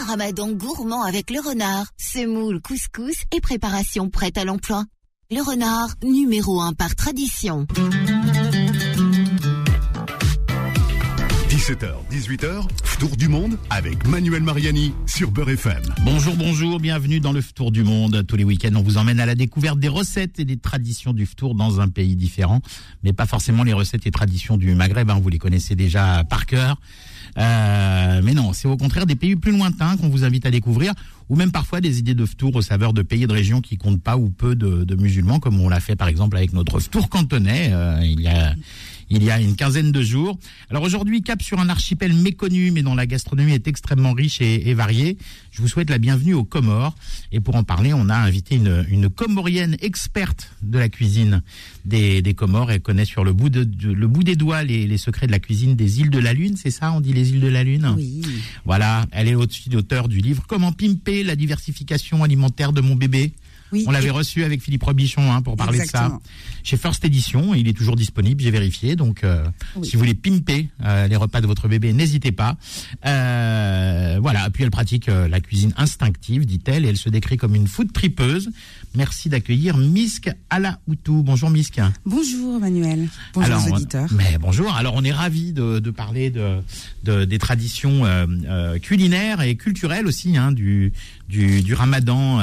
un ramadan gourmand avec le renard, semoule, couscous et préparation prête à l'emploi. Le renard, numéro 1 par tradition. 17h, 18h, Tour du Monde avec Manuel Mariani sur Beurre FM. Bonjour, bonjour, bienvenue dans le Tour du Monde. Tous les week-ends, on vous emmène à la découverte des recettes et des traditions du Tour dans un pays différent, mais pas forcément les recettes et traditions du Maghreb, hein, vous les connaissez déjà par cœur. Euh, mais non, c'est au contraire des pays plus lointains qu'on vous invite à découvrir, ou même parfois des idées de tour aux saveurs de pays et de régions qui comptent pas ou peu de, de musulmans, comme on l'a fait par exemple avec notre tour cantonais euh, il y a il y a une quinzaine de jours. Alors aujourd'hui, cap sur un archipel méconnu, mais dont la gastronomie est extrêmement riche et, variée. Je vous souhaite la bienvenue aux Comores. Et pour en parler, on a invité une, une comorienne experte de la cuisine des, des Comores. Elle connaît sur le bout, de, le bout des doigts les, les, secrets de la cuisine des îles de la Lune. C'est ça, on dit les îles de la Lune Oui. Voilà, elle est au-dessus d'auteur du livre Comment pimper la diversification alimentaire de mon bébé on l'avait reçu avec Philippe Robichon hein, pour parler de ça chez First Edition. Il est toujours disponible, j'ai vérifié. Donc, euh, si vous voulez pimper euh, les repas de votre bébé, n'hésitez pas. Euh, voilà. Puis elle pratique la cuisine instinctive, dit-elle, et elle se décrit comme une food tripeuse. Merci d'accueillir Misk Alaoutou. Bonjour Misk. Bonjour Manuel. Bonjour aux auditeurs. Mais bonjour. Alors on est ravi de, de parler de, de, des traditions culinaires et culturelles aussi hein, du, du, du Ramadan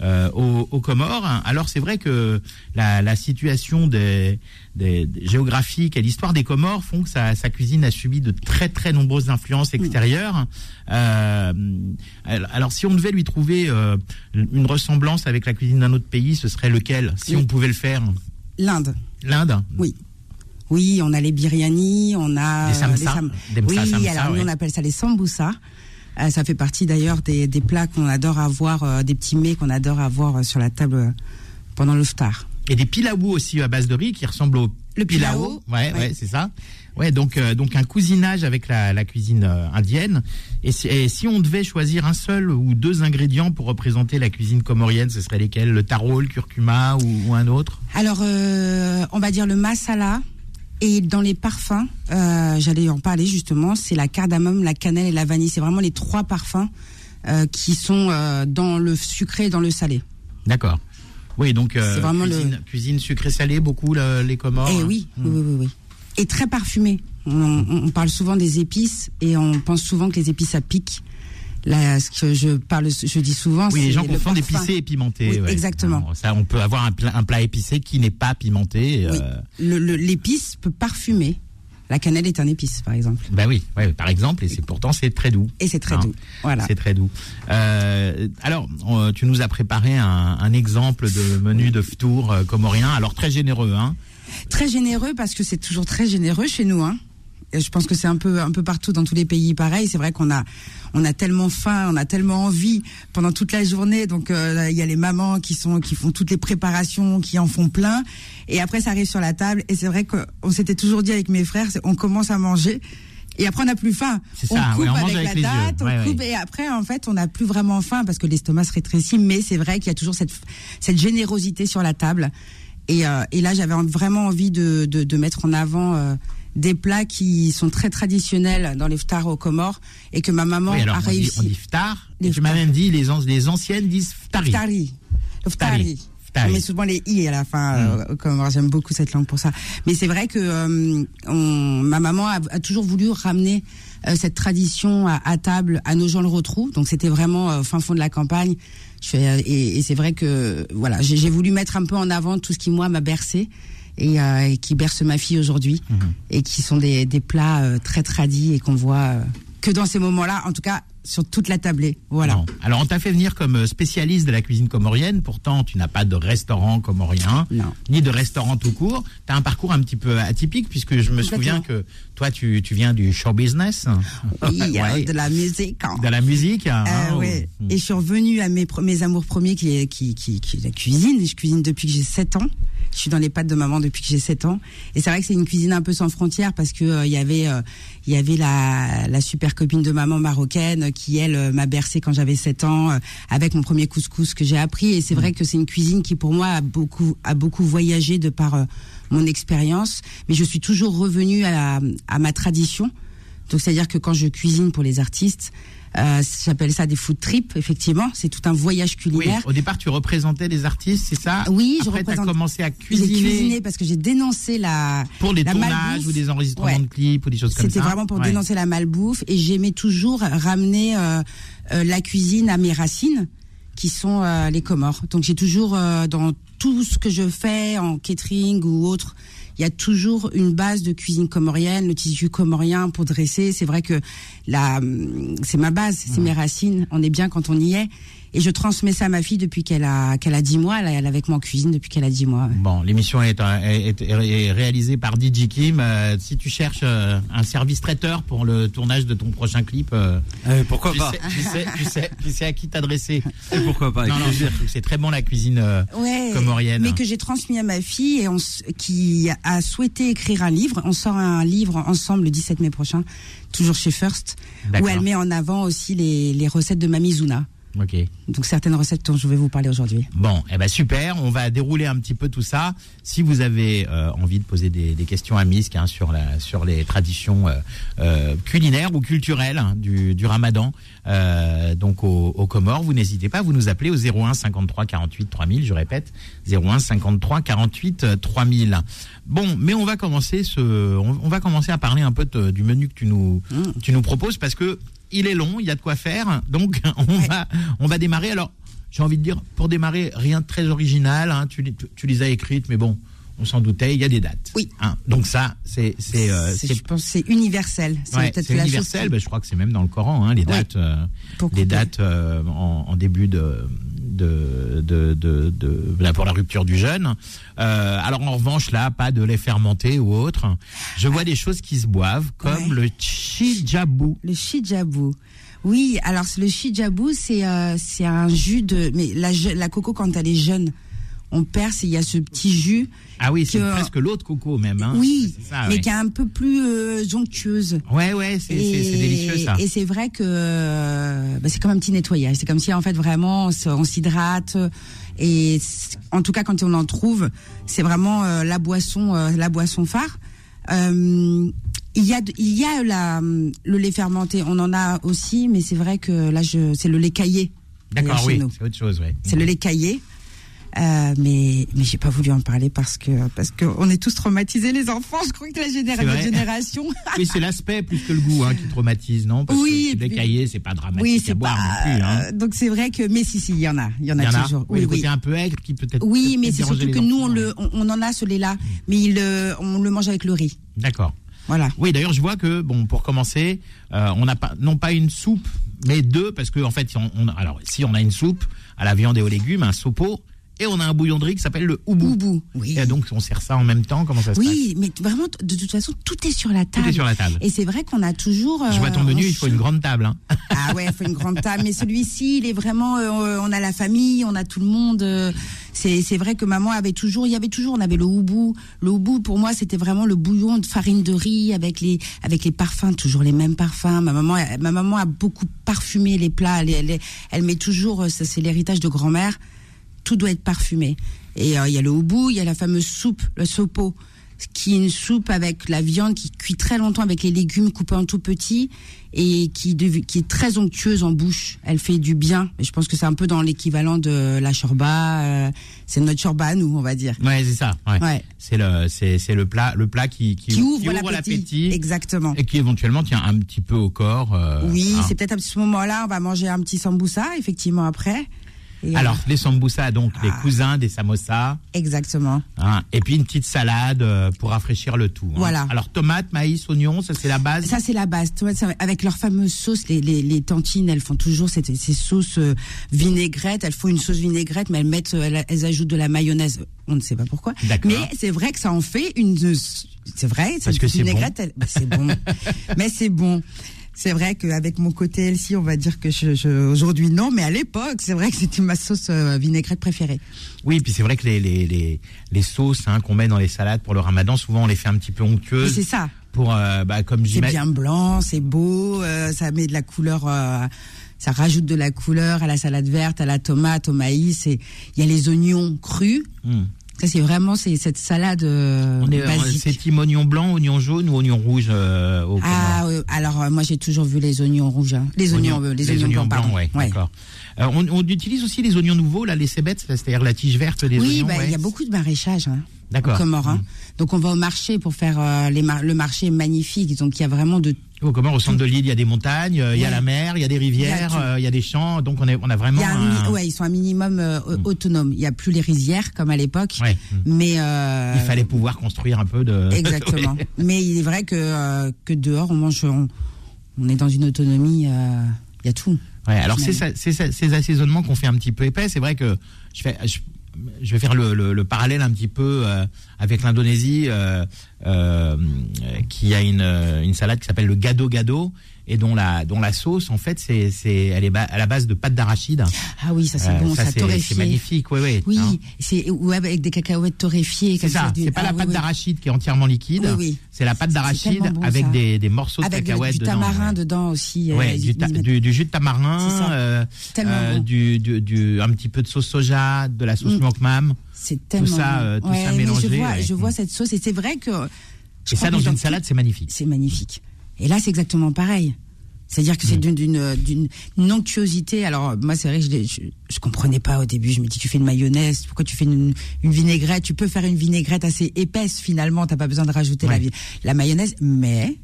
euh, aux, aux, Comores. Alors c'est vrai que la, la situation des, des, géographiques et l'histoire des Comores font que sa, sa, cuisine a subi de très très nombreuses influences extérieures. Euh, alors si on devait lui trouver euh, une ressemblance avec la cuisine d'un autre pays, ce serait lequel Si on pouvait le faire? L'Inde. L'Inde? Oui. Oui, on a les biryani, on a les samsa, les oui, alors nous on appelle ça les sambusa. Euh, ça fait partie d'ailleurs des, des, plats qu'on adore avoir, euh, des petits mets qu'on adore avoir euh, sur la table pendant le ftar. Et des pilaou aussi à base de riz qui ressemblent au le pilau. Ouais, ouais, c'est ça. Ouais, donc donc un cousinage avec la, la cuisine indienne. Et si, et si, on devait choisir un seul ou deux ingrédients pour représenter la cuisine comorienne, ce serait lesquels? Le taro, le curcuma ou, ou un autre? Alors, on va dire le masala. Et dans les parfums, euh, j'allais en parler justement, c'est la cardamome, la cannelle et la vanille. C'est vraiment les trois parfums euh, qui sont euh, dans le sucré et dans le salé. D'accord. Oui, donc euh, vraiment cuisine, le... cuisine sucré-salé, beaucoup les Comores. Eh oui, oui, oui, oui, Et très parfumé. On, on, parle souvent des épices et on pense souvent que les épices ça pique. Là, ce que je parle, je dis souvent. Oui, les gens confondent épicé et pimenté. Oui, Exactement. ça, on peut avoir un plat, un plat épicé qui n'est pas pimenté. Oui. Euh... L'épice peut parfumer. La cannelle est un épice, par exemple. Ben oui, ouais, par exemple, et c'est pourtant c'est très doux. Et c'est très hein. doux, voilà. C'est très doux. Euh, alors, on, tu nous as préparé un, un exemple de menu de ftour euh, comorien, alors très généreux, hein Très généreux parce que c'est toujours très généreux chez nous, hein je pense que c'est un peu un peu partout dans tous les pays pareil. C'est vrai qu'on a on a tellement faim, on a tellement envie pendant toute la journée. Donc euh, il y a les mamans qui sont qui font toutes les préparations, qui en font plein. Et après ça arrive sur la table. Et c'est vrai qu'on s'était toujours dit avec mes frères, on commence à manger. Et après, on n'a plus faim. On ça, coupe on avec, avec, la date, ouais, on coupe, et après, en fait, on n'a plus vraiment faim parce que l'estomac se rétrécit. Mais c'est vrai qu'il y a toujours cette, cette générosité sur la table. Et, euh, et là, j'avais vraiment envie de, de, de, mettre en avant euh, des plats qui sont très traditionnels dans les ftars aux Comores et que ma maman oui, alors a on réussi. Dit, on dit ftar, les tu m'as même dit les, an les anciennes disent ftari. Ftari. Ftari. On met souvent les i à la fin. Mm. Euh, comme j'aime beaucoup cette langue pour ça. Mais c'est vrai que euh, on, ma maman a, a, toujours voulu ramener euh, cette tradition à, à, table à nos gens le retrouvent. Donc c'était vraiment fin fond de la campagne. Je fais, et, et c'est vrai que voilà, j'ai voulu mettre un peu en avant tout ce qui moi m'a bercé et, euh, et, qui berce ma fille aujourd'hui Mhm. mmh. et qui sont des, des plats euh, très tradis et qu'on voit euh, que dans ces moments-là, en tout cas sur toute la tablée. Voilà. Non. Alors on t'a fait venir comme spécialiste de la cuisine comorienne, pourtant tu n'as pas de restaurant comorien, non. ni de restaurant tout court. Tu as un parcours un petit peu atypique puisque je me souviens que toi tu, tu viens du show business. Oui, ouais. de la musique. Hein. De la musique. Hein, euh, oh. ouais. Et je suis revenue à mes, mes amours premiers qui est, qui, qui, qui est la cuisine. Je cuisine depuis que j'ai 7 ans. Je suis dans les pattes de maman depuis que j'ai 7 ans. Et c'est vrai que c'est une cuisine un peu sans frontières parce que il euh, y avait, il euh, y avait la, la super copine de maman marocaine qui, elle, euh, m'a bercé quand j'avais 7 ans avec mon premier couscous que j'ai appris. Et c'est vrai que c'est une cuisine qui, pour moi, a beaucoup, a beaucoup voyagé de par mon expérience. Mais je suis toujours revenue à, à ma tradition. Donc, c'est-à-dire que quand je cuisine pour les artistes, Euh, J'appelle ça des food trips, effectivement. C'est tout un voyage Oui, culinaire. au départ, tu représentais des artistes, c'est ça Oui, je Après, tu as représente- commencé à J'ai cuisiner, cuisiné parce que j'ai dénoncé la pour les la tournages malbouffe. ou des enregistrements Ouais. de clips ou des choses comme ça. C'était vraiment pour Ouais. dénoncer la malbouffe et j'aimais toujours ramener euh, euh, la cuisine à mes racines qui sont euh, les Comores. Donc j'ai toujours euh, dans tout ce que je fais en catering ou autre, il y a toujours une base de cuisine comorienne, le tissu comorien pour dresser. C'est vrai que la hum, c'est ma base, c'est mes racines. On est bien quand on y est. Et je transmets ça à ma fille depuis qu'elle a qu'elle a 10 mois. Elle, elle est avec moi en cuisine depuis qu'elle a 10 mois. ouais. Bon, l'émission est, euh, est, est- est réalisée par DJ Kim. Euh, si tu cherches euh, un service traiteur pour le tournage de ton prochain clip, euh, Eh, pourquoi tu, pas sais, tu, sais, tu, sais, tu sais à qui t'adresser. Et pourquoi pas Non, non, c'est très bon la cuisine euh, Ouais, comorienne. mais que j'ai transmis à ma fille et on, qui a souhaité écrire un livre. On sort un livre ensemble le 17 mai prochain, toujours chez First, où elle met en avant aussi les, les recettes de Mamizuna. Ok. Donc certaines recettes dont je vais vous parler aujourd'hui. Bon, eh ben super. On va dérouler un petit peu tout ça. Si vous avez euh, envie de poser des, des questions à Misk hein, sur la sur les traditions euh, euh, culinaires ou culturelles hein, du, du Ramadan, euh, donc au, au Comores, vous n'hésitez pas. Vous nous appelez au 01 53 48 3000. Je répète, 01 53 48 euh, 3000. Bon, mais on va commencer ce, on, on va commencer à parler un peu de- du menu que tu nous tu nous proposes parce que il est long, il y a de quoi faire. Donc on va on va démarrer. Alors j'ai envie de dire, pour démarrer, rien de très original. Hein, tu, tu- tu les as écrites, mais bon, on s'en doutait. Il y a des dates. Oui. Hein, donc ça, c'est c'est euh, C'est- je pense que c'est universel. C'est ouais, peut-être chose universel. Ben, je crois que c'est même dans le Coran, hein, les dates, euh, les dates euh, en, en début de de, de, de, de- là, pour la rupture du jeûne. Alors en revanche là, pas de lait fermenté ou autre. Je vois des choses qui se boivent comme Ouais. le chijabu. Le shijabu. Oui, alors le shijabu, c'est c'est un jus de. Mais la, la coco, quand elle est jeune, on perce et il y a ce petit jus. Ah oui, c'est Que- presque l'autre coco même. Hein. oui, ça, mais ouais. qui est un peu plus euh, onctueuse. Ouais, ouais, c'est délicieux ça. Et c'est vrai que euh, bah, c'est comme un petit nettoyage. C'est comme si en fait vraiment on s'hydrate. Et en tout cas quand on en trouve, c'est vraiment euh, la boisson, la boisson phare. Il y a, il y a la, le lait fermenté. On en a aussi, mais c'est vrai que là c'est le lait caillé. D'accord, oui, c'est autre chose, ouais. C'est le lait caillé. Euh, mais mais j'ai pas voulu en parler parce que parce que on est tous traumatisés les enfants. Je crois que la généra- génération. Oui, c'est l'aspect plus que le goût hein, qui traumatise, non? Parce Oui, que les cahiers, c'est pas dramatique Oui, à c'est boire pas. non plus. Hein. euh, donc c'est vrai que, mais si, si, il y en a, il y en a, Il y en a? toujours. Oui, Oui, le oui. un peu aigre qui peut-être. Oui, mais c'est surtout que nous, on le, on, on en a ce lait-là, mais il, euh, on le mange avec le riz. D'accord. Voilà. Oui, d'ailleurs, je vois que bon, pour commencer, euh, on n'a pas non pas une soupe, mais deux, parce que en fait, on, on- alors si on a une soupe à la viande et aux légumes, un sopo, et on a un bouillon de riz qui s'appelle le houbou. Boubou. Oui. Et donc on sert ça en même temps. Comment ça se Oui, mais vraiment, de toute façon, tout est sur la passe table. Tout est sur la table. Et c'est vrai qu'on a toujours. Je vois ton euh, menu, il faut une grande table. Hein. Ah ouais, il faut une grande table. Mais celui-ci, il est vraiment. euh, on a la famille, on a tout le monde. euh, c'est vrai que maman avait toujours. Il y avait toujours. On avait le houbou. Le houbou, pour moi, c'était vraiment le bouillon de farine de riz avec les avec les parfums, toujours les mêmes parfums. Ma maman, ma maman a beaucoup parfumé les plats. Elle, elle, elle met toujours. euh, Ça, c'est l'héritage de grand-mère. Tout doit être parfumé. Et euh, il y a le houbou, il y a la fameuse soupe, le sopo, qui est une soupe avec la viande qui cuit très longtemps avec les légumes coupés en tout petits et qui, est très onctueuse en bouche. Elle fait du bien. Et je pense que c'est un peu dans l'équivalent de la shorba. euh, c'est notre shorba à nous, on va dire. Ouais, c'est ça. Ouais. Ouais. C'est le c'est c'est le plat le plat qui qui, Qui ouvre, l'appétit l'appétit. Exactement. et qui éventuellement tient un petit peu au corps. euh, Oui, hein. c'est peut-être à ce moment-là, on va manger un petit sambusa, effectivement, après. Et, euh, Alors, les sambusa, donc les Ah. cousins des samosas, Exactement. hein, et puis une petite salade euh, pour rafraîchir le tout. hein. Voilà. Alors, tomate, maïs, oignon, ça c'est la base. Ça, c'est la base. Avec leur fameuse sauce, les, les, les tantines, elles font toujours cette, ces sauces euh, vinaigrettes. Elles font une sauce vinaigrette, mais elles mettent, euh, elles, elles ajoutent de la mayonnaise. On ne sait pas pourquoi. Mais c'est vrai que ça en fait une. C'est vrai, Parce cette que c'est vinaigrette, elle- bah, c'est bon. mais c'est bon. C'est vrai qu'avec mon côté Elsie, on va dire que je, je- aujourd'hui non, mais à l'époque, c'est vrai que c'était ma sauce euh, vinaigrette préférée. Oui, puis c'est vrai que les les les, les sauces hein, qu'on met dans les salades pour le Ramadan, souvent on les fait un petit peu onctueuses c'est ça. pour euh, bah, comme C'est bien blanc, c'est beau, euh, ça met de la couleur, euh, ça rajoute de la couleur à la salade verte, à la tomate, au maïs. Et il y a les oignons crus Hmm. Ça, c'est vraiment c'est cette salade euh, On est, basique. c'est team oignon blanc, oignon jaune ou oignon rouge euh, au Ah, euh, alors euh, moi j'ai toujours vu les oignons rouges, hein. les oignons, euh, les, oignons, blancs, pardon. ouais, d'accord. Euh, on, on utilise aussi les oignons nouveaux, là, les cébettes, c'est-à-dire la tige verte des Oui, oignons. bah, il ouais. y a beaucoup de maraîchage. Hein. D'accord. Hein. Mm. Donc on va au marché pour faire euh, les mar- le marché est magnifique. Donc il y a vraiment de Au Comores, au centre de l'île, il y a des montagnes, euh, il y a la mer, il y a des rivières, euh, il y a des champs, donc on, est, on a il vraiment y a un un- mini- ouais, ils sont un minimum euh, autonome. Il y a plus les rizières comme à l'époque, Ouais. Mm. mais euh, Il fallait pouvoir construire un peu de. exactement. Ouais. Mais il est vrai que que dehors on mange, on, on est dans une autonomie. Il y a tout. Ouais, alors c'est ces assaisonnements qu'on fait un petit peu épais. C'est vrai que je fais, je, je vais faire le, le- le parallèle un petit peu euh, avec l'Indonésie, euh, euh, qui a une, euh, une salade qui s'appelle le gado gado et dont la dont la sauce en fait c'est c'est elle est à la base de pâte d'arachide. Ah oui, ça c'est Euh, bon, ça, c'est torréfié. c'est magnifique, oui oui. Oui, hein. c'est ouais, avec des cacahuètes torréfiées. C'est ça, du- c'est pas ah, la pâte oui. d'arachide qui est entièrement liquide. Oui, oui. C'est la pâte d'arachide bon, avec des, des morceaux de Avec de- cacahuètes du dedans. tamarin dedans aussi. euh, Ouais, ils- du, ta- du, du jus de tamarin, euh, euh, bon. du, du, du- un petit peu de sauce soja, de la sauce Mm. C'est tellement ça, bon. euh, tout Ouais, ça mais mélangé, Je vois, ouais. je vois Mm. cette sauce et c'est vrai que. Et ça, dans une tout- salade, c'est magnifique. C'est magnifique. Et là, c'est exactement pareil. C'est-à-dire que c'est Mm. d'une- d'une d'une une onctuosité. Alors moi, c'est vrai que je, je je comprenais pas au début. Je me dis, tu fais une mayonnaise, pourquoi tu fais une, une vinaigrette? Tu peux faire une vinaigrette assez épaisse finalement. T'as pas besoin de rajouter la, Ouais. la mayonnaise, mais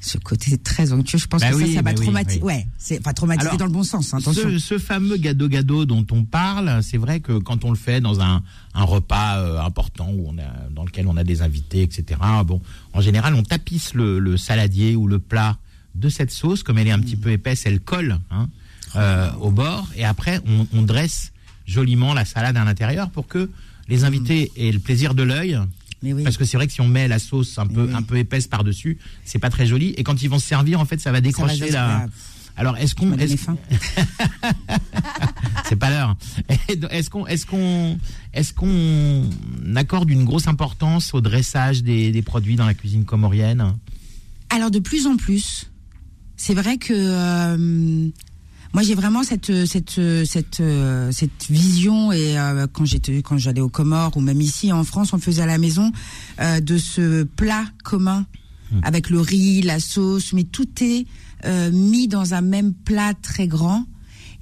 ce côté très onctueux, je pense Bah que oui, ça, ça m'a bah oui, traumatisé. oui. Ouais, c'est enfin traumatisé Alors, dans le bon sens. hein, attention. Ce, ce fameux gado gado dont on parle, c'est vrai que quand on le fait dans un, un repas euh, important où on a, dans lequel on a des invités, etc. Bon, en général, on tapisse le, le saladier ou le plat de cette sauce, comme elle est un petit peu épaisse, elle colle hein, euh, au bord, et après on, on dresse joliment la salade à l'intérieur pour que les invités aient le plaisir de l'œil. Mais oui. Parce que c'est vrai que si on met la sauce un peu, oui. un peu épaisse par dessus, c'est pas très joli. Et quand ils vont se servir, en fait, ça va décrocher Ça va- la. Alors, est-ce qu'on, est-ce- faim. c'est pas l'heure. Est-ce qu'on, est-ce qu'on, est-ce qu'on accorde une grosse importance au dressage des, des produits dans la cuisine comorienne? Alors de plus en plus, c'est vrai que euh, moi j'ai vraiment cette cette cette cette vision et euh, quand j'étais quand j'allais aux Comores ou même ici en France, on faisait à la maison euh, de ce plat commun avec le riz, la sauce, mais tout est euh, mis dans un même plat très grand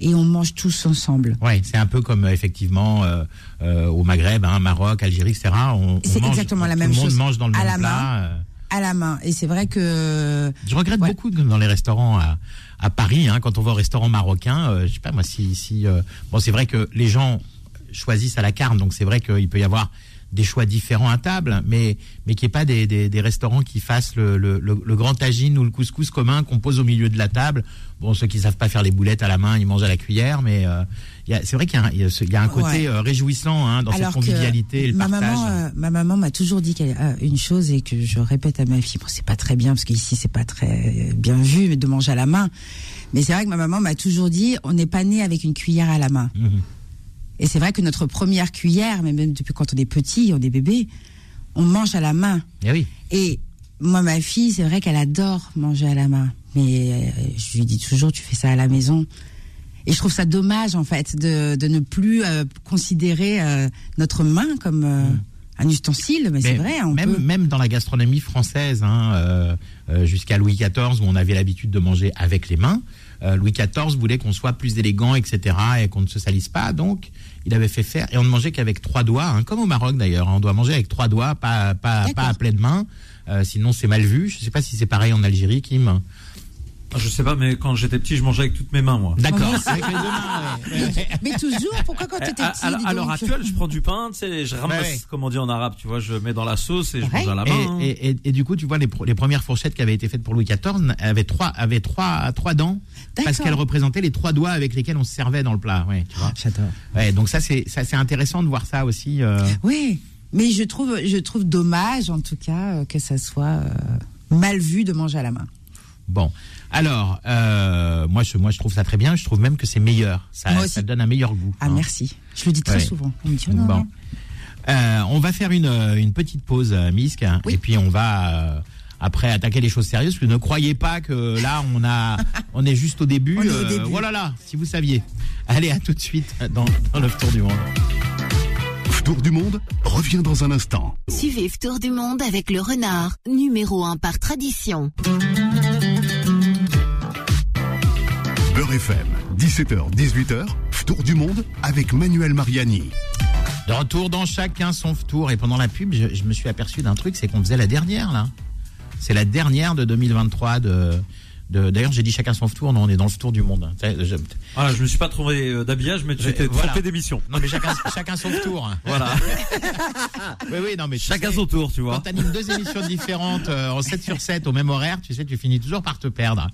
et on mange tous ensemble. Ouais, c'est un peu comme euh, effectivement euh, euh, au Maghreb, hein, Maroc, Algérie, etc. On, C'est exactement la tout même le monde chose. mange dans le À même la plat. main. à la main. Et c'est vrai que Je regrette Ouais. beaucoup que dans les restaurants à, à Paris, hein, quand on va au restaurant marocain, euh, je sais pas moi si, si euh, bon c'est vrai que les gens choisissent à la carte, donc c'est vrai qu'il peut y avoir des choix différents à table, mais mais qu'il n'y ait pas des, des, des restaurants qui fassent le, le, le, le grand tagine ou le couscous commun qu'on pose au milieu de la table. Bon, ceux qui savent pas faire les boulettes à la main, ils mangent à la cuillère, mais euh, c'est vrai qu'il y a, un- y y a côté Ouais. euh, réjouissant hein, dans Alors cette convivialité et le ma partage. maman, euh, ma maman m'a toujours dit qu'elle a une chose et que je répète à ma fille. Bon, c'est pas très bien parce qu'ici c'est pas très bien vu de manger à la main. Mais c'est vrai que ma maman m'a toujours dit, on n'est pas né avec une cuillère à la main. Mhm. Et c'est vrai que notre première cuillère, mais même depuis quand on est petit, on est bébé, on mange à la main. Eh oui. Et moi, ma fille, c'est vrai qu'elle adore manger à la main. Mais euh, je lui dis toujours, tu fais ça à la maison. Et je trouve ça dommage, en fait, de, de ne plus euh, considérer euh, notre main comme euh, un ustensile. Mais, c'est vrai, on même, peut... même dans la gastronomie française, hein, jusqu'à Louis XIV, où on avait l'habitude de manger avec les mains, euh, Louis XIV voulait qu'on soit plus élégant, etc., et qu'on ne se salisse pas. Donc, il avait fait faire, et on ne mangeait qu'avec trois doigts, hein, comme au Maroc d'ailleurs. hein, on doit manger avec trois doigts, pas, pas, pas à pleine main. euh, sinon, c'est mal vu. Je ne sais pas si c'est pareil en Algérie, Kim. Ah, Je sais pas, mais quand j'étais petit, je mangeais avec toutes mes mains, moi. D'accord. Avec les deux mains, ouais. Mais toujours, pourquoi quand tu étais À, petit à- l'heure actuelle, je prends du pain, tu sais, je ramasse, Ouais, comme on dit en arabe, tu vois, je mets dans la sauce et je Ouais. mange à la main. et- et- et du coup, tu vois, les, premières fourchettes qui avaient été faites pour Louis XIV avaient trois, avaient trois, trois dents, parce qu'elles représentaient les trois doigts avec lesquels on se servait dans le plat. Ouais, tu vois. J'adore. Ouais, donc ça, c'est, ça, c'est intéressant de voir ça aussi. euh. Oui, mais je trouve, je trouve dommage, en tout cas, euh, que ça soit euh, mal vu de manger à la main. Bon, alors, euh, moi, je, moi, je trouve ça très bien. Je trouve même que c'est meilleur. Ça, Moi aussi. ça donne un meilleur goût. Ah, hein. merci. Je le dis très Ouais. souvent. On me dit, oh non, Bon. non. Euh, on va faire une, euh, une petite pause, Misk, hein, Oui. et puis on va euh, après attaquer les choses sérieuses. Parce que ne croyez pas que là, on a, on est juste au début. On est au euh, début. Voilà là, si vous saviez. Allez, à tout de suite dans, dans le tour du monde. Tour du monde revient dans un instant. Suivez Tour du Monde avec le renard, numéro 1 par tradition. Beurre FM, 17h, 18h, Tour du monde avec Manuel Mariani. De retour dans chacun son tour. Et pendant la pub, je, je me suis aperçu d'un truc, c'est qu'on faisait la dernière là. C'est la dernière de 2023 de. D'ailleurs, j'ai dit chacun son tour. Non, on est dans le tour du monde. Je- Voilà, je me suis pas trouvé euh, d'habillage, mais j'étais Euh, voilà. trompé d'émission. Non, mais chacun, chacun son tour. Voilà. Oui, oui, non, mais tu Chacun sais, son tour, tu Quand vois. t'animes deux émissions différentes euh, en 7 sur 7 au même horaire, tu sais, tu finis toujours par te perdre.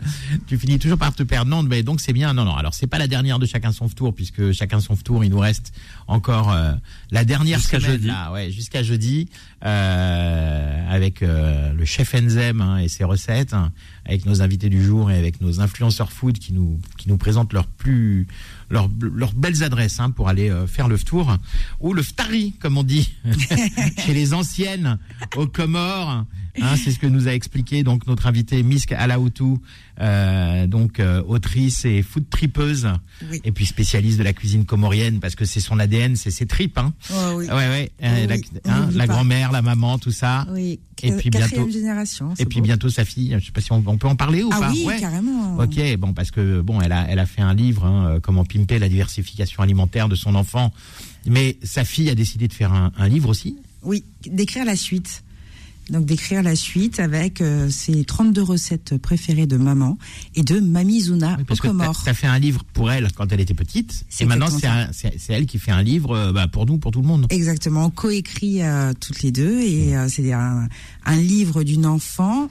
Tu finis toujours par te perdre. Non, mais donc c'est bien. Non, non. Alors c'est pas la dernière de chacun son tour puisque chacun son tour, il nous reste encore euh, la dernière Jusqu'à jeudi. là, ouais, jusqu'à jeudi, euh, avec euh, le chef Enzem hein, et ses recettes, hein, avec nos invités du jour et avec nos influenceurs food qui nous qui nous présentent leurs plus leurs, belles adresses hein, pour aller euh, faire le tour ou le ftari comme on dit chez les anciennes aux Comores. Hein, c'est ce que nous a expliqué donc notre invité Misk Alaoutou, euh, donc euh, autrice et food tripeuse Oui. et puis spécialiste de la cuisine comorienne parce que c'est son ADN, c'est ses tripes. Hein. Oh, oui. Ouais, ouais. euh, Oui, la, hein, la grand-mère, la maman, tout ça. Oui, Et puis quatrième bientôt- génération. Et puis bientôt sa fille. Je sais pas si on, on peut en parler ou Ah pas. oui, Ouais. carrément. Ok, bon parce que bon, elle a elle a fait un livre, hein, euh, comment pimper la diversification alimentaire de son enfant. Mais sa fille a décidé de faire un, un livre aussi. Oui, d'écrire la suite. Donc d'écrire la suite avec euh, ses 32 recettes préférées de maman et de Mamie Zuna Oui, parce que Comores. tu as fait un livre pour elle quand elle était petite. C'est Et maintenant, c'est elle qui fait un livre euh, bah, pour nous, pour tout le monde. Exactement, on coécrit euh, toutes les deux et euh, c'est un, un livre d'une enfant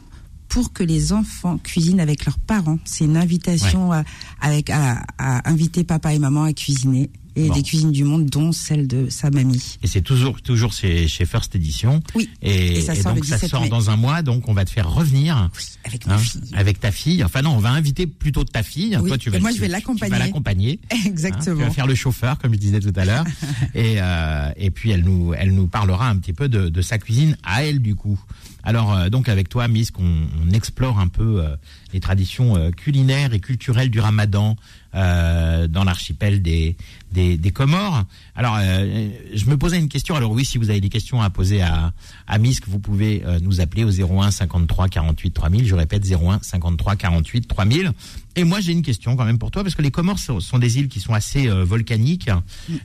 pour que les enfants cuisinent avec leurs parents. C'est une invitation à, avec, à, à inviter papa et maman à cuisiner et Bon. des cuisines du monde, dont celle de sa mamie. Et c'est toujours toujours chez, chez First Edition. Oui, Et, Et ça sort donc le ça 17 sort mai. dans un mois, donc on va te faire revenir. oui, avec ma hein, fille. avec ta fille. Enfin non, on va inviter plutôt ta fille. Oui, Toi, tu et vas, moi, je vais l'accompagner. Tu vas l'accompagner. Hein, Exactement. tu vas faire le chauffeur, comme je disais tout à l'heure. et, euh, et puis, elle nous, elle nous parlera un petit peu de, de sa cuisine à elle, du coup. Alors, euh, donc, avec toi, Miss, on, on explore un peu euh, les traditions euh, culinaires et culturelles du ramadan euh, dans l'archipel des, des, des Comores. Alors, euh, je me posais une question. Alors, oui, si vous avez des questions à poser à, à Misk, vous pouvez euh, nous appeler au 01 53 48 3000. Je répète, 01 53 48 3000. Et moi, j'ai une question quand même pour toi, parce que les Comores sont, sont des îles qui sont assez euh, volcaniques.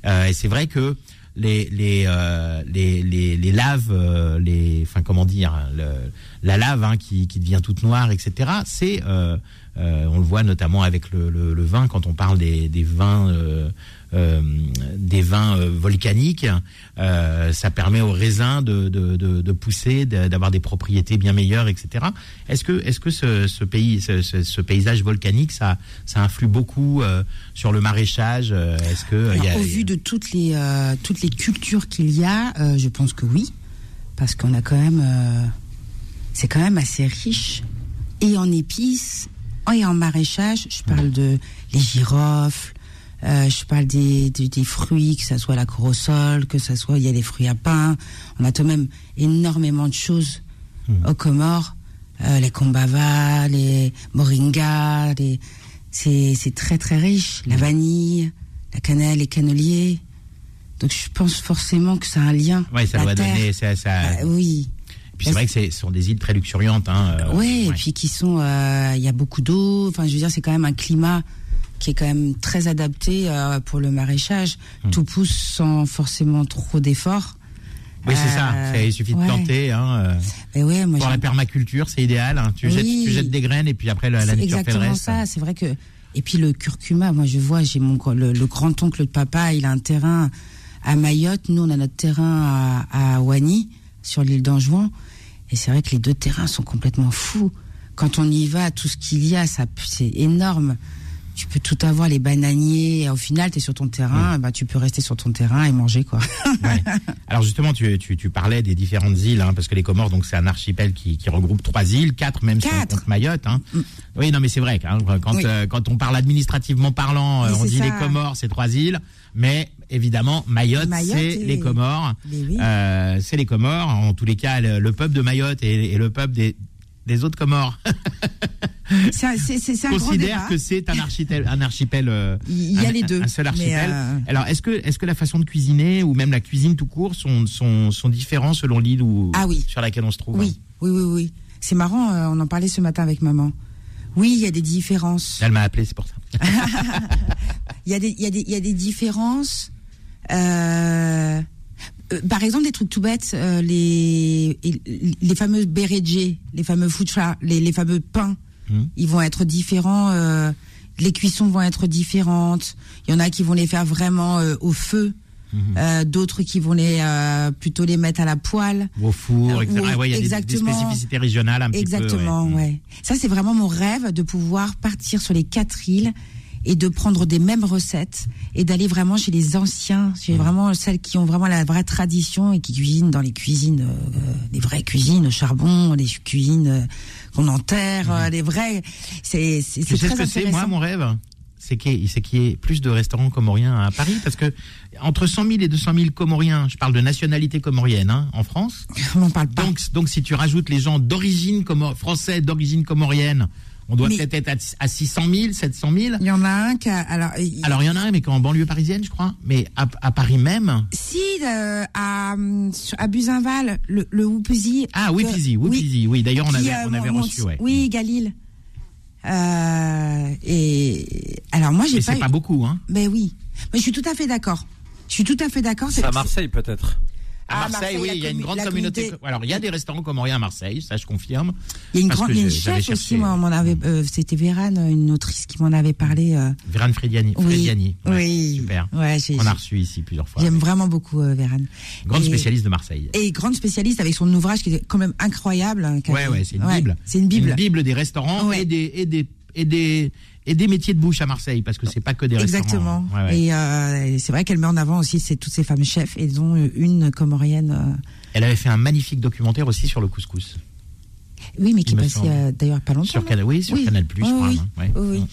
Euh, et c'est vrai que les les euh, les, les les laves, euh, les, enfin comment dire, le, la lave hein, qui qui devient toute noire, etc. C'est euh, on le voit notamment avec le, le, le vin quand on parle des, des vins euh, euh, des vins euh, volcaniques, euh, ça permet aux raisins de, de, de, de pousser, d'avoir des propriétés bien meilleures, etc. Est-ce que, est-ce que ce, ce pays, ce, ce- ce paysage volcanique, ça, ça influe beaucoup euh, sur le maraîchage euh, Est-ce que euh, Alors, il y a- au vu de toutes les euh, toutes les cultures qu'il y a, euh, je pense que oui, parce qu'on a quand même, euh, c'est quand même assez riche et en épices et en maraîchage. Je parle de les girofles, euh, je parle des, des, des fruits, que ça soit la corosole, que ça soit il y a les fruits à pain. On a tout de même énormément de choses aux Comores, euh, les kombava, les moringa, les c'est très très riche. La vanille, la cannelle, les canneliers. Donc je pense forcément que ça a un lien. Ouais, ça La doit terre. donner. Ça, ça- Ah, oui. Puis c'est vrai que ce sont des îles très luxuriantes. Hein, euh, ouais, et puis qui sont, euh, il y a beaucoup d'eau. Enfin, je veux dire, c'est quand même un climat qui est quand même très adapté euh, pour le maraîchage. Hmm. Tout pousse sans forcément trop d'efforts. Oui, c'est ça. Il suffit de ouais. planter. Hein, Mais ouais, moi pour la permaculture, c'est idéal. hein. Tu, Oui. jettes, tu jettes des graines et puis après la, la nature fait le exactement ça. C'est vrai que et puis le curcuma, moi je vois, j'ai mon le grand oncle de papa, il a un terrain à Mayotte. Nous on a notre terrain à, à Wani sur l'île d'Anjouan. Et c'est vrai que les deux terrains sont complètement fous. Quand on y va, tout ce qu'il y a, ça c'est énorme. Tu peux tout avoir, les bananiers. Et au final, tu es sur ton terrain, bah, tu peux rester sur ton terrain et manger quoi. Ouais. Alors justement, tu, tu, tu parlais des différentes îles, hein, parce que les Comores, donc c'est un archipel qui, qui regroupe trois îles, quatre même si Mayotte. Hein. Oui, non, mais c'est vrai. hein, quand Oui. euh, quand on parle administrativement parlant, euh, on dit ça. les Comores, c'est trois îles, mais évidemment Mayotte, Mayotte c'est et- les Comores. Oui. Euh, c'est les Comores. En tous les cas, le, le peuple de Mayotte et, et le peuple des des autres Comores. C'est un, c'est- c'est- c'est un grand considère que c'est un archipel, un archipel. euh, Il y a un- les deux. Un seul archipel. euh, Alors, est-ce que, est-ce que la façon de cuisiner ou même la cuisine tout court sont, sont, sont différents selon l'île où, Ah oui. sur laquelle on se trouve oui, oui, oui, oui. C'est marrant, on en parlait ce matin avec maman. Oui, il y a des différences. Elle m'a appelé, c'est pour ça. Il y a des, il y a des, il y a des différences. Euh, euh, par exemple, des trucs tout bêtes, euh, les, les fameux berejés, les fameux futra, les, les fameux pains, Mhm. ils vont être différents. euh, les cuissons vont être différentes. Il y en a qui vont les faire vraiment au feu, euh, d'autres qui vont les plutôt les mettre à la poêle. Au four, etc. Ouais, y a des- des, exactement. spécificités régionales un petit Exactement, peu. ouais. Ça, c'est vraiment mon rêve de pouvoir partir sur les quatre îles et de prendre des mêmes recettes et d'aller vraiment chez les anciens, chez Mmh. vraiment celles qui ont vraiment la vraie tradition et qui cuisinent dans les cuisines, euh, les vraies cuisines au charbon, les cuisines euh, qu'on enterre, euh, les vraies. C'est c'est Mmh. Tu sais très ce que c'est, moi, mon rêve? C'est qu'il y, ait- y plus de restaurants comoriens à Paris, parce que entre 100 000 et 200 000 comoriens, je parle de nationalité comorienne hein, en France, On n'en parle pas. donc, donc si tu rajoutes les gens d'origine comor- français, d'origine comorienne, on doit peut-être être à, à 600 000, 700 000. Il y en a un qui a, alors, il- Alors il y en a un, mais qui est en banlieue parisienne, je crois, mais à, à Paris même. si euh, à à Buzinval, le, le Ah oui, que- Fizi, oui. D'ailleurs, on avait, euh, on avait mon- reçu, mon- ouais. Oui, Galil. Euh, et alors moi j'ai Mais pas. c'est pas beaucoup, hein. Mais oui, mais je suis tout à fait d'accord. Je suis tout à fait d'accord. C'est à Marseille peut-être. À Marseille, Marseille, oui, il y a une grande communauté. communauté- Alors, il y a des restaurants comoriens à Marseille, ça je confirme. Il y a une grande, une chef aussi, moi, on avait, euh, c'était Vérane, une autrice qui m'en avait parlé. euh, Vérane Frediani. oui, Frediani, ouais, oui, Super. Ouais, On a reçu ici plusieurs fois. j'aime vraiment beaucoup euh, Vérane. Grande Et- spécialiste de Marseille. Et grande spécialiste avec son ouvrage qui est quand même incroyable. hein, Ouais, ouais, c'est une bible. C'est une bible. des restaurants et des et des et des et des métiers de bouche à Marseille parce que c'est pas que des Exactement. restaurants. Ouais, ouais. Et, euh, et c'est vrai qu'elle met en avant aussi toutes ces femmes chefs et dont une comorienne. euh, Elle avait fait un magnifique documentaire aussi sur le couscous Oui, mais qui est passé euh, d'ailleurs pas longtemps. sur là. Canal, oui, sur Oui. Canal Plus, crois. oui. ouais. Oui, oui.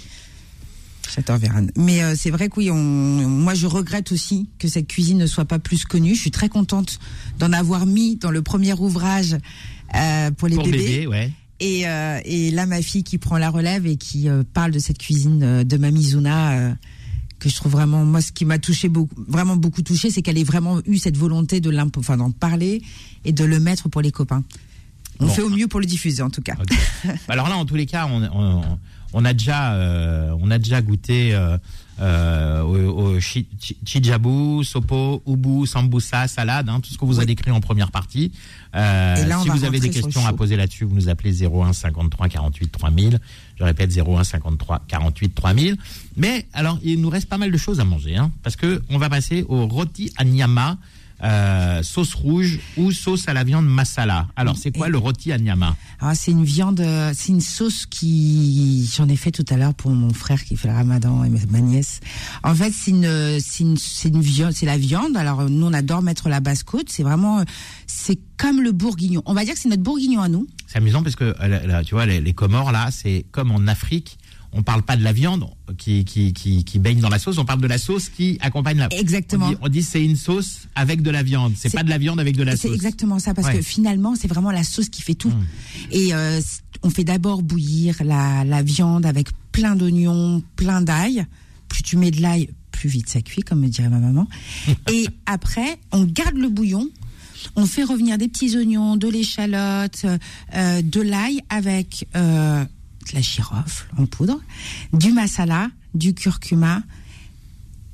Mais euh, c'est vrai que oui, on, moi je regrette aussi que cette cuisine ne soit pas plus connue. Je suis très contente d'en avoir mis dans le premier ouvrage euh, pour les Pour bébés. bébé, ouais. Et, euh, et là, ma fille qui prend la relève et qui euh, parle de cette cuisine euh, de Mamizuna, que je trouve vraiment, moi, ce qui m'a touché beaucoup, vraiment beaucoup touché, c'est qu'elle ait vraiment eu cette volonté de l'impo- enfin, d'en parler et de le mettre pour les copains. On Bon. fait au mieux pour le diffuser, en tout cas. Alors là, en tous les cas, on, on, on a déjà, on a déjà goûté euh, au, au chi- chi- chijabu, sopo, ubu, sambusa, salade, hein, tout ce que vous a Oui. décrit en première partie. Euh, là, si vous avez des questions à poser là-dessus, vous nous appelez 01 53 48 3000. Je répète 01 53 48 3000. Mais alors, il nous reste pas mal de choses à manger, hein, parce que on va passer au roti anyama. Euh, sauce rouge ou sauce à la viande masala. Alors, c'est quoi Et- le roti anyama Alors, c'est une viande, euh, c'est une sauce qui, j'en ai fait tout à l'heure pour mon frère qui fait le ramadan et ma nièce. En fait, c'est une, c'est une, c'est une viande, c'est la viande. Alors, nous, on adore mettre la basse-côte. C'est vraiment, c'est comme le bourguignon. On va dire que c'est notre bourguignon à nous. C'est amusant parce que euh, tu vois les, les Comores là, c'est comme en Afrique, on parle pas de la viande qui qui qui, qui baigne dans la sauce, on parle de la sauce qui accompagne la. Exactement. On dit, dit c'est une sauce avec de la viande, c'est C'est- pas de la viande avec de la C'est sauce. exactement ça, parce Ouais. que finalement, c'est vraiment la sauce qui fait tout. Mm. Et euh, on fait d'abord bouillir la, la viande avec plein d'oignons, plein d'ail. Plus tu mets de l'ail, plus vite ça cuit, comme me dirait ma maman. Et après, on garde le bouillon. On fait revenir des petits oignons, de l'échalote, euh, de l'ail avec euh, la girofle en poudre, du masala, du curcuma,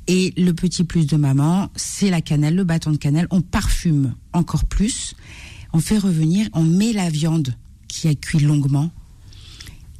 et le petit plus de maman, c'est la cannelle, le bâton de cannelle. On parfume encore plus. On fait revenir, on met la viande qui a cuit longuement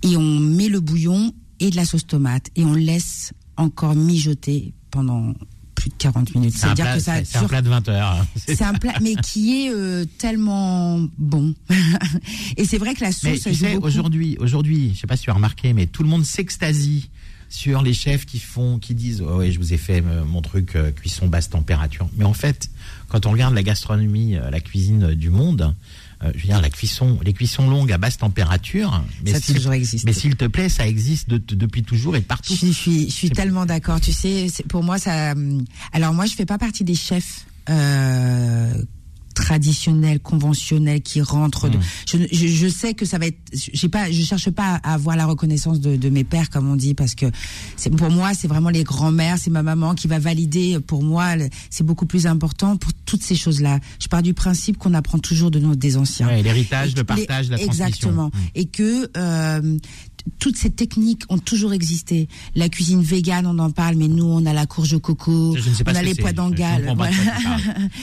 et on met le bouillon et de la sauce tomate et on laisse encore mijoter pendant plus de 40 minutes. C'est un, C'est-à-dire plat- que ça c'est- un plat de 20 heures. c'est un plat, mais qui est euh, tellement bon. et c'est vrai que la Mais sauce, tu sais, aujourd'hui, aujourd'hui, je sais pas si tu as remarqué, mais tout le monde s'extasie sur les chefs qui font, qui disent, oh ouais, je vous ai fait euh, mon truc euh, cuisson basse température. Mais en fait, quand on regarde la gastronomie, la cuisine du monde, euh, je veux dire, la cuisson, les cuissons longues à basse température, mais Ça a toujours existé. mais s'il te plaît, ça existe de- de- depuis toujours et partout. Je suis, je suis, je suis C'est- tellement d'accord. Tu sais, pour moi, ça. hum, Alors moi, je fais pas partie des chefs euh, traditionnel, conventionnel qui rentre. de- Mm. je, je, je sais que ça va être. J'ai pas, je cherche pas à avoir la reconnaissance de, de mes pères comme on dit parce que c'est pour moi c'est vraiment les grands-mères, c'est ma maman qui va valider. Pour moi, c'est beaucoup plus important pour toutes ces choses-là. Je pars du principe qu'on apprend toujours de nos des anciens. Ouais, l'héritage, le les- partage, la transmission. Exactement. Mm. Et que euh, toutes ces techniques ont toujours existé. La cuisine végane, on en parle, mais nous, on a la courge au coco, on a les pois parles.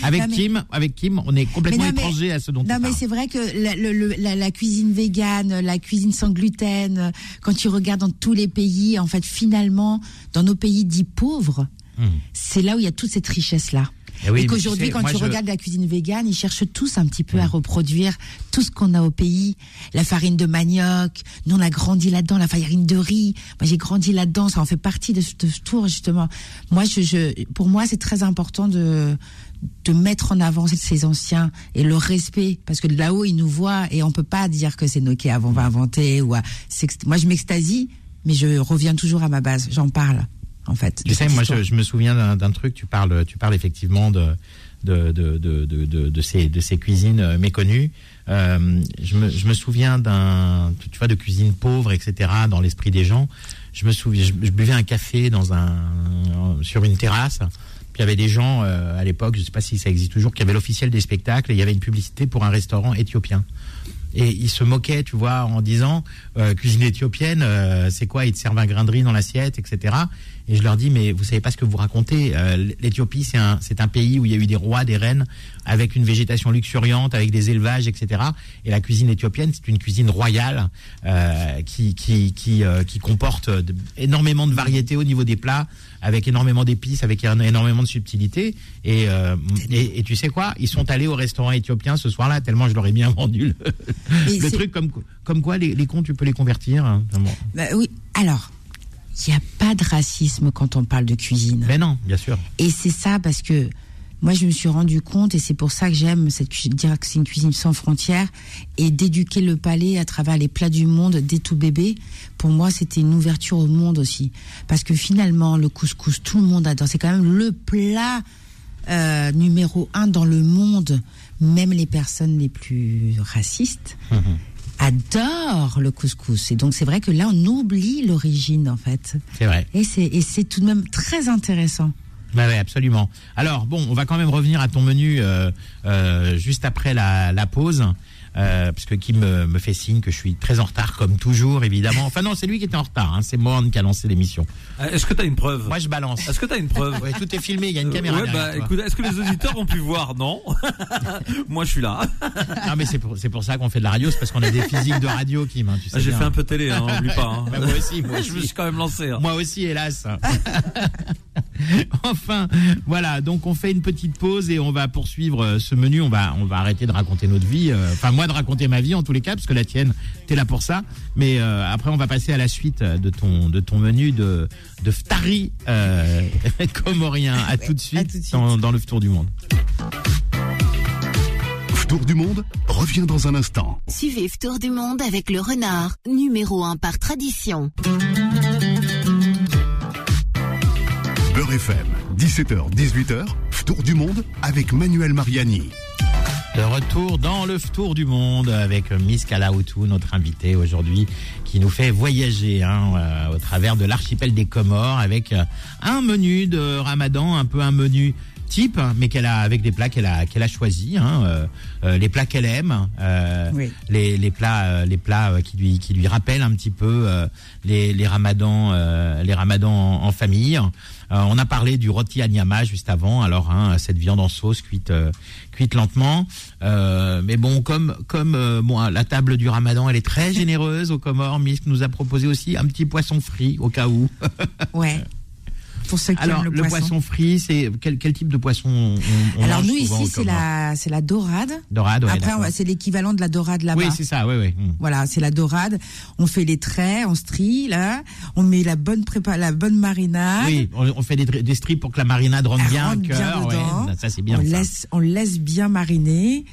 Avec Non, mais- Kim, avec Kim, on est complètement Mais non, mais- étranger à ce dont Non, mais c'est vrai que la, le- le- la, la cuisine végane, la cuisine sans gluten, quand tu regardes dans tous les pays, en fait, finalement, dans nos pays dits pauvres, Hmm. c'est là où il y a toute cette richesse-là. Eh oui, et qu'aujourd'hui, tu sais, quand tu je- regardes la cuisine végane, ils cherchent tous un petit peu à reproduire tout ce qu'on a au pays. La farine de manioc, nous on a grandi là-dedans, la farine de riz. Moi j'ai grandi là-dedans, ça en fait partie de ce, de ce tour justement. Moi, je, je, pour moi, c'est très important de de mettre en avant ces anciens et le respect parce que là-haut ils nous voient et on peut pas dire que c'est nous qui avons inventé ou à, moi je m'extasie mais je reviens toujours à ma base j'en parle en fait Tu sais, moi, je, je me souviens d'un truc. Tu parles, tu parles effectivement de de de de de, ces de ces cuisines euh, méconnues. Euh, je me je me souviens d'un, tu vois, de cuisine pauvre, etc. Dans l'esprit des gens. Je me souviens, je, je buvais un café dans un sur une terrasse. Puis il y avait des gens euh, à l'époque, je sais pas si ça existe toujours, qui avaient l'officiel des spectacles. Et il y avait une publicité pour un restaurant éthiopien. Et ils se moquaient, tu vois, en disant euh, cuisine éthiopienne, euh, c'est quoi? Ils te servent un grain de riz dans l'assiette, etc. Et je leur dis, mais vous savez pas ce que vous racontez. Euh, L'Éthiopie, c'est un, c'est un pays où il y a eu des rois, des reines, avec une végétation luxuriante, avec des élevages, etc. Et la cuisine éthiopienne, c'est une cuisine royale euh, qui qui qui, euh, qui comporte énormément de variétés au niveau des plats, avec énormément d'épices, avec énormément de subtilité. Et, euh, et, et tu sais quoi? Ils sont allés au restaurant éthiopien ce soir-là, tellement je leur ai bien vendu le, Mais le truc comme comme quoi les, les cons, tu peux les convertir. hein. Bah oui alors il n'y a pas de racisme quand on parle de cuisine Mais non, bien sûr. Et c'est ça parce que moi je me suis rendu compte et c'est pour ça que j'aime cette dire que c'est une cuisine sans frontières et d'éduquer le palais à travers les plats du monde dès tout bébé. Pour moi, c'était une ouverture au monde aussi parce que finalement le couscous, tout le monde adore. C'est quand même le plat euh, numéro un dans le monde. Même les personnes les plus racistes adorent le couscous. Et donc c'est vrai que là on oublie l'origine en fait. C'est vrai. Et c'est tout de même très intéressant. Bah ouais, absolument. Alors bon, on va quand même revenir à ton menu euh, euh, juste après la, la pause. Euh, parce que Kim me, me fait signe que je suis très en retard, comme toujours, évidemment. Enfin non, c'est lui qui était en retard. Hein. C'est Morne qui a lancé l'émission. Euh, Est-ce que t'as une preuve? Moi, je balance. Est-ce que t'as une preuve? Ouais, tout est filmé. Il y a une caméra. Ouais, bah écoute, est-ce que les auditeurs ont pu voir? Non. Moi, je suis là. Non, mais c'est pour, pour ça qu'on fait de la radio, c'est parce qu'on a des physiques de radio, Kim. hein, tu sais Ah, J'ai fait un peu télé, hein, oublie pas. Bah, moi aussi, moi je me aussi. suis quand même lancé. hein. Moi aussi, hélas. enfin, voilà. Donc, on fait une petite pause et on va poursuivre euh, ce menu. On va, on va arrêter de raconter notre vie. Enfin, moi, de raconter ma vie en tous les cas, parce que la tienne, t'es là pour ça. Mais euh, après, on va passer à la suite de ton, de ton menu de, de ftari euh, comorien. À tout de suite, à tout de suite. Dans, dans le tour du monde. Tour du monde revient dans un instant. Suivez Tour du Monde avec le renard, numéro 1 par tradition. Beurre FM, 17h, 18h, Tour du monde avec Manuel Mariani. De retour dans le tour du monde avec Miss Kalaoutou, notre invitée aujourd'hui, qui nous fait voyager hein, euh, au travers de l'archipel des Comores avec euh, un menu de Ramadan, un peu un menu type, mais qu'elle a avec des plats qu'elle a qu'elle a choisi, hein, euh, les plats qu'elle aime, euh, Oui. les, les plats euh, les plats qui lui qui lui rappellent un petit peu euh, les les Ramadans euh, les Ramadans en, en famille. Euh, on a parlé du roti à Nyama juste avant, alors hein, cette viande en sauce cuite euh, cuite lentement. Euh, mais bon, comme comme euh, bon, la table du Ramadan, elle est très généreuse aux Comores. Misk nous a proposé aussi un petit poisson frit au cas où. Ouais. Pour ceux qui Alors aiment le, poisson. frit, c'est quel, quel type de poisson on, on Alors nous ici c'est la c'est la dorade. dorade. ouais, Après c'est l'équivalent de la dorade là-bas. oui, c'est ça. Oui, oui. Hmm. Voilà, c'est la dorade. On fait les traits, on strie là, on met la bonne prépa, la bonne marinade. Oui, on, on fait des, des strips pour que la marinade rentre bien, rentre bien cœur. ouais, ça c'est bien. on ça. laisse on laisse bien mariner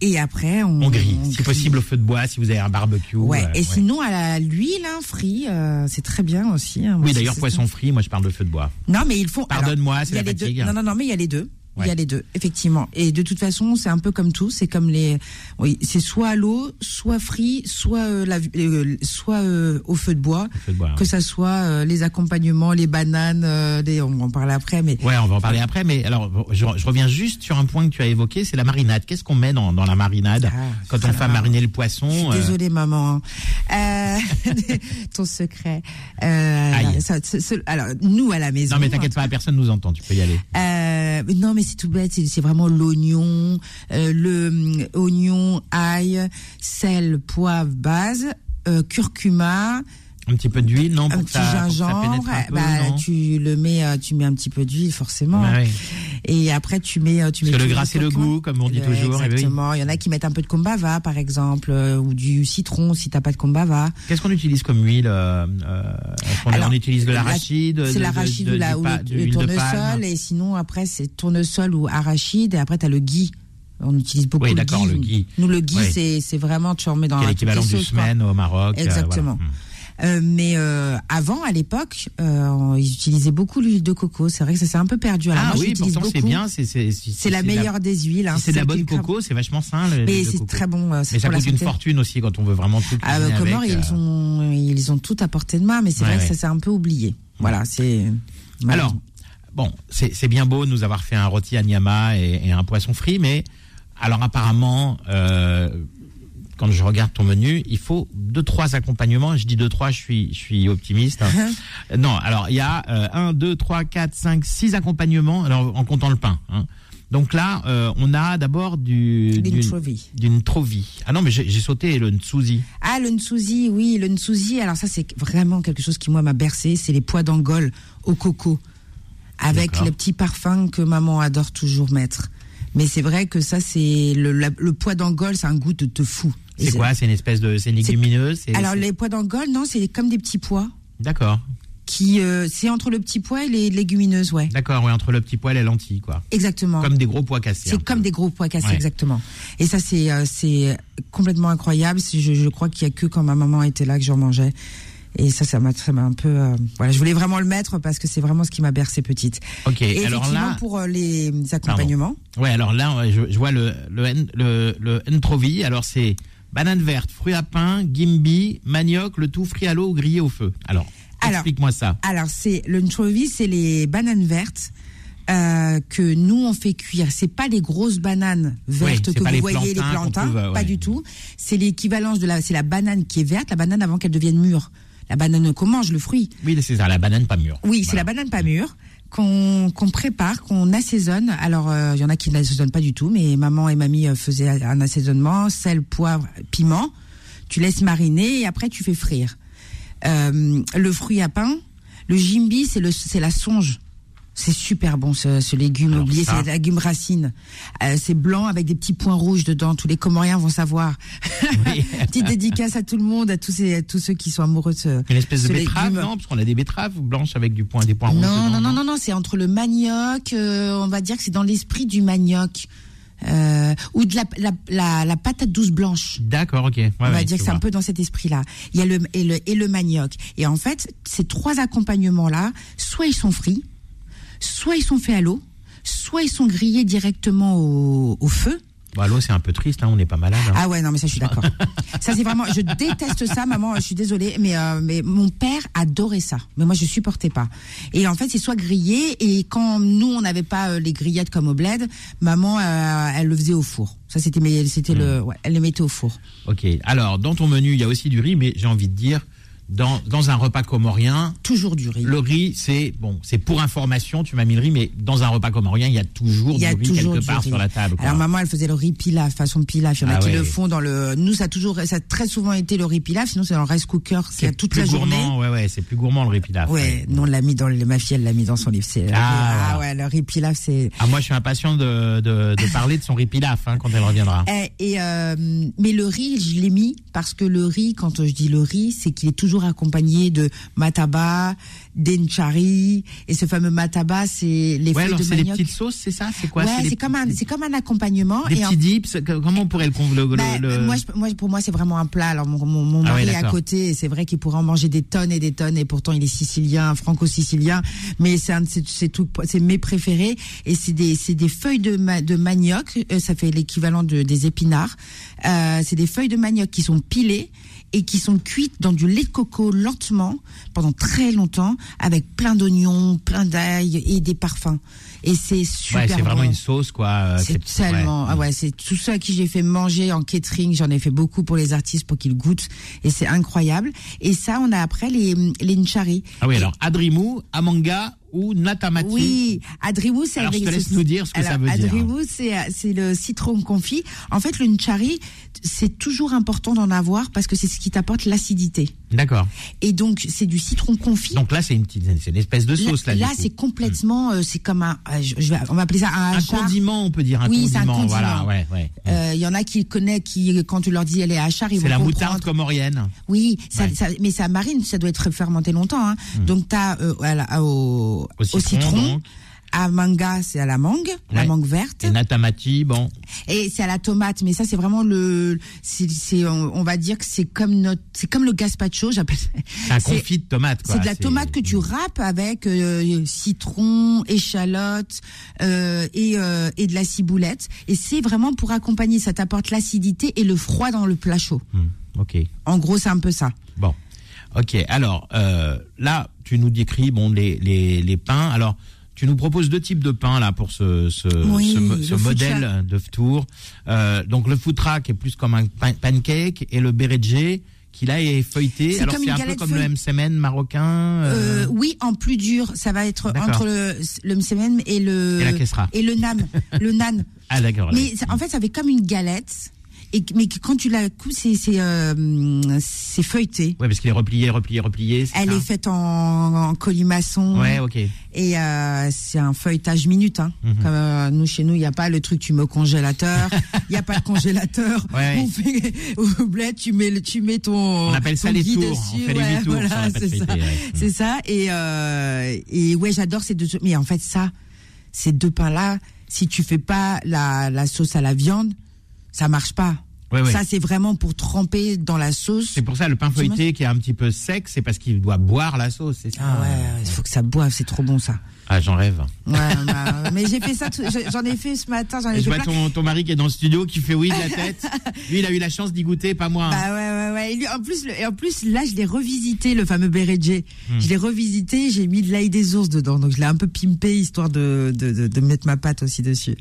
et après on, On grille, si grille. possible au feu de bois, si vous avez un barbecue. Ouais, euh, et sinon à la- l'huile hein, frit, euh, c'est très bien aussi. hein. Moi, Oui, d'ailleurs, poisson frit, moi je parle de feu de bois. Non, mais ils font. alors, Pardonne-moi, c'est la les deux. fatigue. Non, non, non, mais il y a les deux. Il y a les deux, effectivement. Et de toute façon, c'est un peu comme tout. C'est comme les, oui, c'est soit à l'eau, soit frit, soit euh, la, euh, soit euh, au feu de bois. Feu de bois, Que ouais. ça soit les accompagnements, les bananes, les, on va en parler après, mais Ouais, on va en parler après, mais alors je, je reviens juste sur un point que tu as évoqué, c'est la marinade. Qu'est-ce qu'on met dans, dans la marinade Ah, quand on fait alors, mariner le poisson Je suis désolée, maman. Euh, ton secret. Aïe. ça- ce- ce- alors, nous à la maison. Non mais t'inquiète pas, personne nous entend, tu peux y aller. Non, mais c'est tout bête. C'est vraiment l'oignon, euh, le oignon, ail, sel, poivre, base, euh, curcuma, Un petit peu d'huile, non un pour que petit ça, pour que ça gingembre. pénètre un peu, bah, non tu le mets, euh, tu mets un petit peu d'huile forcément. Et après, tu mets, euh, tu Parce mets. que le gras, c'est le goût, comme on dit toujours, eh oui. Exactement. Il y en a qui mettent un peu de combava, par exemple, euh, ou du citron si t'as pas de combava. Qu'est-ce qu'on utilise comme huile euh, qu'on- Alors, On utilise de la- l'arachide, de- C'est de- l'arachide de- ou, la, le, tournesol. Et sinon, après, c'est tournesol ou arachide. Et après, tu as le ghee. On utilise beaucoup Oui, le d'accord, ghee. le ghee. Nous, le ghee, Ouais. c'est, c'est vraiment, tu en mets dans qui l'équivalent du semaine au Maroc. euh, Exactement. voilà. Euh, mais euh, avant, à l'époque, euh, ils utilisaient beaucoup l'huile de coco. C'est vrai que ça s'est un peu perdu. Alors Ah moi, oui, pourtant c'est bien, c'est la meilleure des huiles. hein, Si c'est de la bonne coco, c'est vachement sain. le- Mais c'est très bon. Mais ça coûte une fortune aussi quand on veut vraiment tout Ah, euh, comment avec, ils ont ils ont tout à portée de main, mais c'est Ouais, vrai ouais. que ça s'est un peu oublié. Voilà, c'est. Alors, bon, c'est bien beau de nous avoir fait un rôti à Niama et, et un poisson frit, mais alors apparemment, euh, quand je regarde ton menu, il faut deux trois accompagnements. Je dis deux trois, je suis je suis optimiste. hein. non, alors il y a euh, un, deux, trois, quatre, cinq, six accompagnements. Alors en comptant le pain. hein. Donc là, euh, on a d'abord du D'une d'une- trovi. d'une trovi. Ah non, mais j'ai sauté le ntsuzi. Ah, le ntsuzi, oui, le ntsuzi. Alors ça, c'est vraiment quelque chose qui moi m'a bercé. C'est les pois d'Angole au coco, avec les petits parfums que maman adore toujours mettre. Mais c'est vrai que ça, c'est le, le pois d'Angole, c'est un goût de, de fou. C'est quoi? C'est une espèce de c'est une légumineuse? Alors les pois d'Angole, non, c'est comme des petits pois D'accord, qui, euh, c'est entre le petit pois et les légumineuses, ouais. d'accord, ouais, entre le petit pois et les lentilles, quoi. Exactement. Comme des gros pois cassés. C'est peu. comme des gros pois cassés, Ouais. exactement. Et ça, c'est euh, c'est complètement incroyable. Je, je crois qu'il y a que quand ma maman était là que j'en mangeais. Et ça, ça m'a un peu. euh, voilà, je voulais vraiment le mettre parce que c'est vraiment ce qui m'a bercé petite. Ok, Et alors là, pour euh, les accompagnements, ouais, alors là, je, je vois le le le, le Ntrovi. Alors c'est banane verte, fruits à pain, gimbi, manioc, le tout frit à l'eau ou grillé au feu. Alors, explique-moi ça. alors c'est le nchovi, c'est les bananes vertes. euh, que nous on fait cuire, c'est pas les grosses bananes vertes que vous les voyez les plantains trouve, euh, pas du tout. C'est l'équivalence de la, c'est la banane qui est verte, la banane avant qu'elle devienne mûre. La banane qu'on mange, le fruit. Oui, c'est ça, la banane pas mûre. Oui, c'est la banane pas mûre qu'on prépare, qu'on assaisonne. Alors, euh, il y en a qui n'assaisonnent pas du tout, mais maman et mamie euh, faisaient un assaisonnement, sel, poivre, piment. Tu laisses mariner et après tu fais frire. Euh, le fruit à pain, le jimbi, c'est la songe. C'est super bon ce, ce légume Alors oublié, c'est légume racine. Euh, c'est blanc avec des petits points rouges dedans. Tous les Comoriens vont savoir. Oui. Petite dédicace à tout le monde, à tous, ces, à tous ceux qui sont amoureux de ce, Une espèce de betterave, légume. non? Parce qu'on a des betteraves blanches avec du point, des points rouges. Non, dedans, non, non, non, non, c'est entre le manioc, euh, on va dire que c'est dans l'esprit du manioc. Euh, ou de la, la, la, la patate douce blanche. D'accord, ok. Ouais, on va ouais, dire que c'est un peu dans cet esprit-là. Il y a le et, le et le manioc. Et en fait, ces trois accompagnements-là, soit ils sont frits, soit ils sont faits à l'eau, soit ils sont grillés directement au, au feu. Bah, l'eau, c'est un peu triste, hein, on n'est pas malade. hein. Ah ouais, non, mais ça, je suis d'accord. ça, c'est vraiment, je déteste ça, maman, je suis désolée, mais, euh, mais mon père adorait ça. Mais moi, je supportais pas. Et en fait, c'est soit grillé, et quand nous, on n'avait pas euh, les grillettes comme au bled, maman, euh, elle le faisait au four. Ça, c'était, mais c'était Hmm. le, ouais, elle le mettait au four. Ok. Alors, dans ton menu, il y a aussi du riz, mais j'ai envie de dire, dans, dans un repas comorien, Toujours du riz. le riz, c'est bon, c'est pour information, tu m'as mis le riz, mais dans un repas comorien, il y a toujours Il y a du riz toujours quelque du part riz. sur la table. quoi. Alors maman, elle faisait le riz pilaf, façon pilaf. Il y en a Ah qui ouais. le font dans le. Nous, ça a toujours, ça a très souvent été le riz pilaf. Sinon, c'est dans le rice cooker c'est toute plus la journée. gourmand, ouais, ouais, c'est plus gourmand le riz pilaf. Ouais, non, on l'a mis dans le, ma fille, elle l'a mis dans son livre. Ah, ah ouais, le riz pilaf, c'est. Ah, moi, je suis impatient de, de, de parler de son riz pilaf hein, quand elle reviendra. Eh, Et euh, mais le riz, je l'ai mis parce que le riz, quand je dis le riz, c'est qu'il est toujours accompagné de mataba, des nchari et ce fameux mataba, c'est les Ouais, feuilles de c'est des manioc. petites sauces, c'est ça? C'est quoi? Ouais, c'est comme un, c'est comme un accompagnement. Des et en petits dips, comment on pourrait le, le, le- bah, le- moi, je- moi, pour moi, c'est vraiment un plat. Alors, mon, mon, mon Ah ouais, est à côté, et c'est vrai qu'il pourrait en manger des tonnes et des tonnes, et pourtant, il est sicilien, franco-sicilien, mais c'est un trucs, c'est mes préférés, et c'est des, c'est des feuilles de, ma- de manioc, euh, ça fait l'équivalent de, des épinards, euh, c'est des feuilles de manioc qui sont pilées, et qui sont cuites dans du lait de coco lentement pendant très longtemps avec plein d'oignons, plein d'ail et des parfums. Et c'est super Ouais, c'est vraiment une sauce, quoi. euh, C'est tellement, ouais. ah ouais, c'est tout à qui j'ai fait manger en catering, j'en ai fait beaucoup pour les artistes pour qu'ils goûtent et c'est incroyable. Et ça, on a après les les nchari. Ah oui, Et- alors Adrimu, Amanga ou Natamati. oui, Adrimu, c'est Alors, je te laisse nous dire ce que ça veut dire. Adrimu, c'est c'est le citron confit. En fait, le nchari, c'est toujours important d'en avoir parce que c'est ce qui t'apporte l'acidité. D'accord. Et donc, c'est du citron confit. Donc là, c'est une petite, c'est une espèce de sauce là. là, c'est complètement, euh, c'est comme un, euh, je, je vais, on va appeler ça un, un condiment, on peut dire un Oui, c'est un condiment. Voilà, condiment. ouais, ouais. Euh, Il y en a qui connaissent, qui quand tu leur dis elle est hachard, ils c'est vont la comprendre. moutarde comorienne. Oui, ça, Ouais. ça- mais ça marine, ça doit être fermenté longtemps. Hein. Donc t'as euh, au, Au citron, donc. à manga, c'est à la mangue, la mangue verte, Et Natamati, bon. et c'est à la tomate. Mais ça, c'est vraiment le, c'est, on, on va dire que c'est comme notre, c'est comme le gazpacho, j'appelle. C'est un confit de tomate. C'est de la tomate que tu râpes avec euh, citron, échalote euh, et, euh, et de la ciboulette. Et c'est vraiment pour accompagner. Ça t'apporte l'acidité et le froid dans le plat chaud. Hmm, Ok. En gros, c'est un peu ça. Bon. Ok. Alors, euh, là, tu nous décris, bon, les, les, les pains. Alors, tu nous proposes deux types de pains, là, pour ce, ce, Oui, modèle de tour. Euh, donc, le food track est plus comme un pan- pancake et le beredje, qui là est feuilleté. C'est Alors, c'est un peu comme feuille- le msemen marocain. euh, Euh, oui, en plus dur, ça va être entre le, le msemen et le Et la kesra. et le nan, le nan. Ah, d'accord. Mais en fait, ça fait comme une galette. Et mais quand tu la coupes, c'est c'est euh, c'est feuilleté. Ouais, parce qu'il est replié, replié, replié. c'est Elle ça est faite en, en colimaçon. Ouais, ok. Et euh, c'est un feuilletage minute. Hein. Mhm. Comme euh, nous chez nous, il n'y a pas le truc tu mets au congélateur. Il n'y a pas de congélateur. Ouais, On fait au bled, tu mets le, tu mets ton. On appelle ça les tours. On dessus. fait les Ouais, huit tours voilà, c'est ça. C'est ça. Et et ouais, j'adore ces deux. Mais en fait, ça, ces deux pains là, si tu fais pas la la sauce à la viande, ça marche pas. Ouais, ouais. Ça, c'est vraiment pour tremper dans la sauce. C'est pour ça le pain feuilleté qui est un petit peu sec, c'est parce qu'il doit boire la sauce, c'est ça Ah ouais, il faut que ça boive, c'est trop bon ça. Ah, j'en rêve. Ouais, bah, mais j'ai fait ça, j'en ai fait ce matin, j'en ai Et je vois ton, ton mari qui est dans le studio qui fait oui de la tête. Lui, il a eu la chance d'y goûter, pas moi. hein. Bah ouais, ouais, ouais. Et lui, en plus, le- et en plus, là, je l'ai revisité, le fameux Beredje. Hmm. Je l'ai revisité, j'ai mis de l'ail des ours dedans. Donc, je l'ai un peu pimpé, histoire de, de, de, de mettre ma pâte aussi dessus.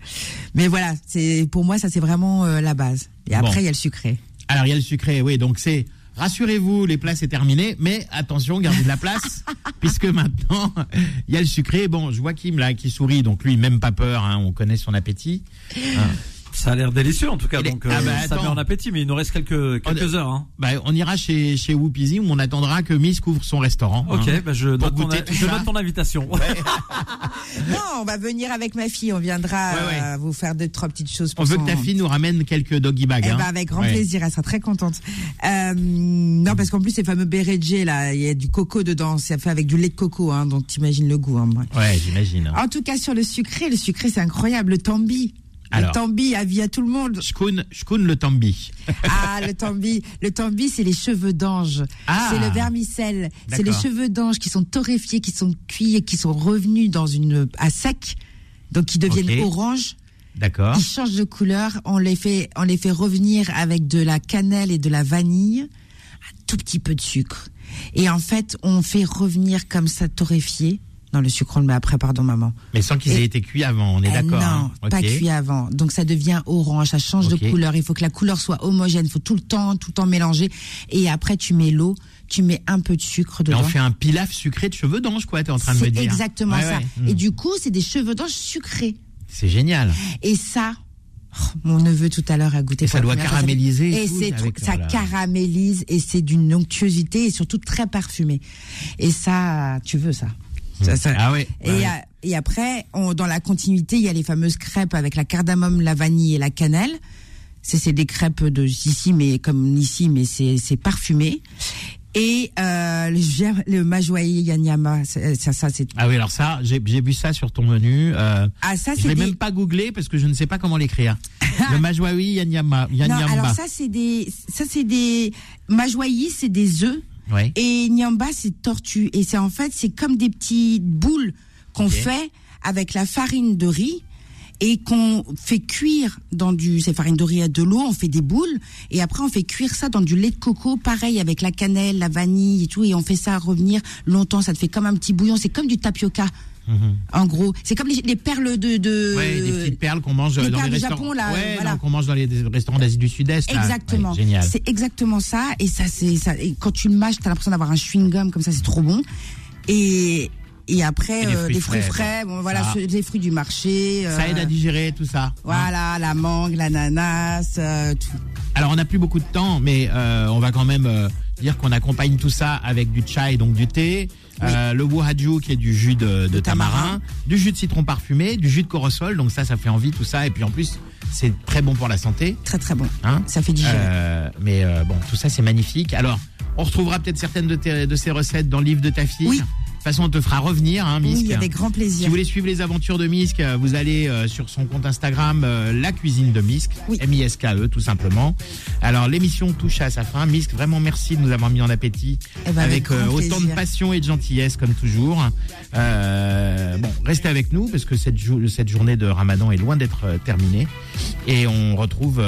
Mais voilà, c'est, pour moi, ça, c'est vraiment euh, la base. Et après, il y a le sucré. Alors, il y a le sucré, oui, donc c'est. Rassurez-vous, les plats c'est terminé, mais attention, gardez de la place, puisque maintenant il y a le sucré. Bon, je vois Kim là qui sourit, donc lui même pas peur, hein, on connaît son appétit. Hein. Ça a l'air délicieux en tout cas, est- donc euh, Ah bah, ça met en appétit, mais il nous reste quelques quelques heures. Hein. Bah, on ira chez chez Whoopizy où on attendra que Miss couvre son restaurant. Ok, hein. bah je, note ton, je note ton invitation. Non, on va venir avec ma fille, on viendra Ouais, ouais. euh, vous faire deux, trois petites choses On pour veut son- que ta fille nous ramène quelques doggy bags. Eh hein. ben, avec grand Ouais. plaisir, elle sera très contente. Euh, non, parce qu'en plus, ces fameux Beredje, là, il y a du coco dedans, c'est fait avec du lait de coco, hein, donc t'imagines le goût. Hein, ouais. Ouais, j'imagine. En tout cas, sur le sucré, le sucré, c'est incroyable. Le tambi. Alors. Le tambi, avis à tout le monde. Shkoun, shkoun le tambi. Ah, le tambi. Le tambi, c'est les cheveux d'ange. Ah. C'est le vermicelle. C'est les cheveux d'ange qui sont torréfiés, qui sont cuits et qui sont revenus dans une, à sec. Donc, qui deviennent Ok. orange. D'accord. Ils changent de couleur. On les fait, on les fait revenir avec de la cannelle et de la vanille. Un tout petit peu de sucre. Et en fait, on fait revenir comme ça torréfié. Non, le sucre, on le met après, pardon, maman. Mais sans qu'ils Et- aient été cuits avant, on est Ah d'accord. Non, hein. pas Ok. cuit avant. Donc ça devient orange, ça change de couleur. Il faut que la couleur soit homogène. Il faut tout le temps, tout le temps mélanger. Et après, tu mets l'eau, tu mets un peu de sucre dedans. on fait un pilaf sucré de cheveux d'ange, quoi, t'es en train de me dire. exactement Ouais, ça. ouais. Hmm. Et du coup, c'est des cheveux d'ange sucrés. C'est génial. Et ça, oh, mon neveu tout à l'heure a goûté. Et ça doit caraméliser et Et c'est ça voilà. caramélise et c'est d'une onctuosité et surtout très parfumé. Et ça, tu veux ça. Ça, ça- Ah ouais. Et, ouais. et après, on- dans la continuité, il y a les fameuses crêpes avec la cardamome, la vanille et la cannelle. C'est des crêpes de ici, mais comme ici, mais c'est parfumé. Et euh, le, le yanyama, ça, ça c'est. Ah oui, alors ça, j'ai vu ça sur ton menu. Euh, Ah ça je c'est l'ai des. même pas googlé parce que je ne sais pas comment l'écrire. le Majwawi Yanyama. Non, Yanyamba. alors ça c'est des, ça c'est des c'est des œufs. Et Nyamba, c'est tortue. Et c'est en fait, c'est comme des petites boules qu'on fait avec la farine de riz et qu'on fait cuire dans du, c'est farine de riz à de l'eau, on fait des boules et après on fait cuire ça dans du lait de coco, pareil avec la cannelle, la vanille et tout. Et on fait ça revenir longtemps, ça te fait comme un petit bouillon, c'est comme du tapioca. En gros, c'est comme les, les perles de, de. Ouais, des petites perles qu'on mange les dans perles les du restaurants. Japon, là, ouais, voilà. qu'on mange dans les restaurants d'Asie du Sud-Est. Exactement. Ouais, génial. C'est exactement ça. Et ça, c'est ça. Et quand tu le mâches, t'as l'impression d'avoir un chewing gum comme ça, c'est trop bon. Et et après Et des euh, fruits des fruits frais, frais, bon, voilà, des fruits du marché. Ça euh, aide à digérer tout ça. hein. Voilà, la mangue, l'ananas, euh, tout. Alors on n'a plus beaucoup de temps, mais euh, on va quand même euh, dire qu'on accompagne tout ça avec du chai, donc du thé, euh, le wahaju qui est du jus de, de tamarin, tamarin. du jus de citron parfumé, du jus de corosol, donc ça, ça fait envie tout ça, et puis en plus c'est très bon pour la santé. Très très bon. Hein Ça fait digérer. Euh, mais euh, bon, tout ça c'est magnifique. Alors, on retrouvera peut-être certaines de, tes- de ces recettes dans le livre de ta fille. Oui. De toute façon, on te fera revenir, hein, Misk. oui, avec grand Si plaisir. vous voulez suivre les aventures de Misk, euh, vous allez euh, sur son compte Instagram, euh, La Cuisine de Misk, Oui. M-I-S-K-E tout simplement. Alors l'émission touche à sa fin. Misk, vraiment merci de nous avoir mis en appétit Eh ben, avec avec euh, autant de passion et de gentillesse comme toujours. Euh, bon, restez avec nous parce que cette, cette journée de Ramadan est loin d'être terminée. Et on retrouve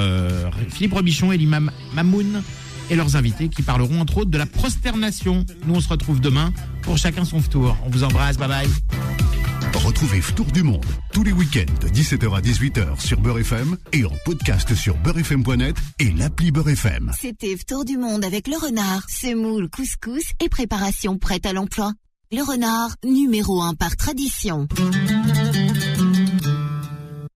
Philippe Robichon et l'imam Mamoun et leurs invités qui parleront entre autres de la prosternation. Nous on se retrouve demain pour chacun son tour. On vous embrasse, bye bye. Retrouvez Tour du Monde tous les week-ends de 17h à 18h sur Beurre FM et en podcast sur beurrefm.net et l'appli Beurre FM. C'était Tour du Monde avec le renard, semoule, couscous et préparation prête à l'emploi. Le renard, numéro un par tradition.